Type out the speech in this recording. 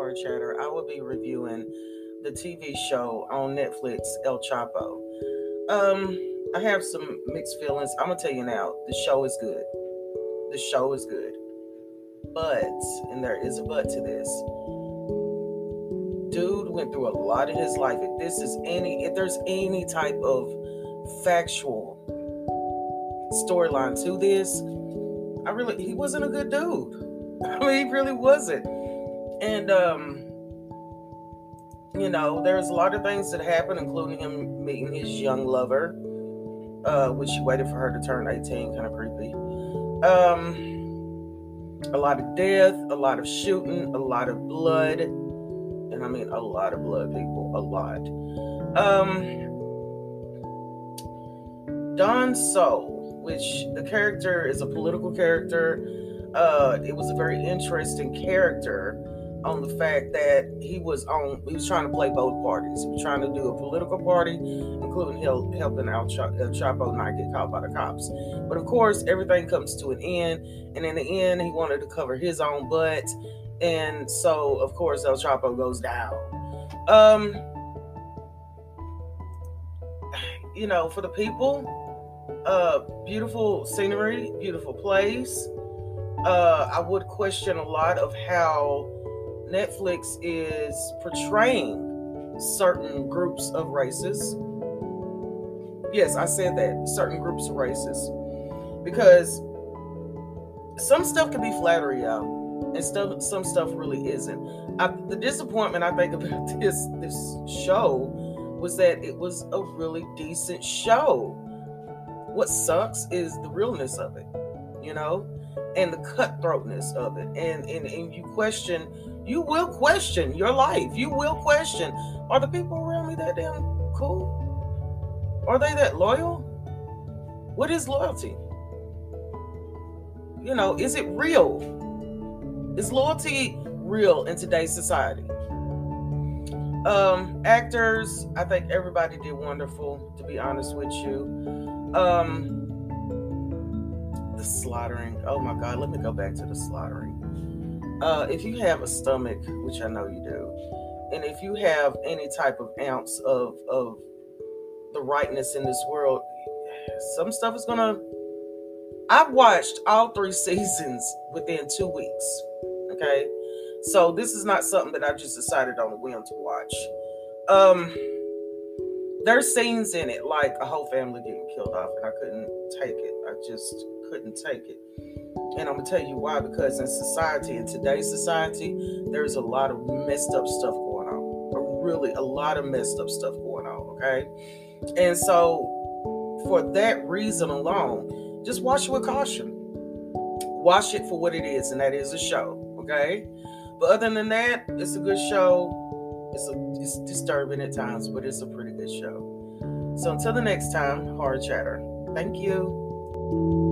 Horror Chatter, I will be reviewing the TV show on Netflix, El Chapo. Um, I have some mixed feelings. I'm gonna tell you now, the show is good. The show is good. But, and there is a but to this. Dude went through a lot in his life. If this is any, if there's any type of factual storyline to this, I really, he wasn't a good dude. I mean, he really wasn't. And, um, you know, there's a lot of things that happened, including him meeting his young lover, uh, which he waited for her to turn 18, kind of creepy. Um, a lot of death, a lot of shooting, a lot of blood. And I mean a lot of blood, people, a lot. Um, Don Sol, which the character is a political character uh, it was a very interesting character on the fact that he was on he was trying to play both parties. He was trying to do a political party, including help, helping El Chapo not get caught by the cops. But of course, everything comes to an end, and in the end, he wanted to cover his own butt, and so of course El Chapo goes down. Um, you know, for the people, uh, beautiful scenery, beautiful place uh, I would question a lot of how Netflix is portraying certain groups of races. Yes, I said that certain groups of races because some stuff can be flattery out, and stuff some stuff really isn't. I, the disappointment I think about this this show was that it was a really decent show. What sucks is the realness of it, you know and the cutthroatness of it and, and and you question you will question your life. You will question are the people around me that damn cool? Are they that loyal? What is loyalty? You know is it real? Is loyalty real in today's society? Um actors i think everybody did wonderful to be honest with you. Um the slaughtering. Oh my God, let me go back to the slaughtering. Uh, if you have a stomach, which I know you do, and if you have any type of ounce of of the rightness in this world, some stuff is gonna. I've watched all three seasons within two weeks. Okay, so this is not something that I just decided on a whim to watch. Um, there's scenes in it like a whole family getting killed off, and I couldn't take it. I just couldn't take it. And I'm gonna tell you why, because in society, in today's society, there's a lot of messed up stuff going on. Really a lot of messed up stuff going on, okay? And so for that reason alone, just watch it with caution. Watch it for what it is, and that is a show, okay? But other than that, it's a good show. It's a, it's disturbing at times, but it's a pretty good show. So until the next time, hard Chatter. Thank you.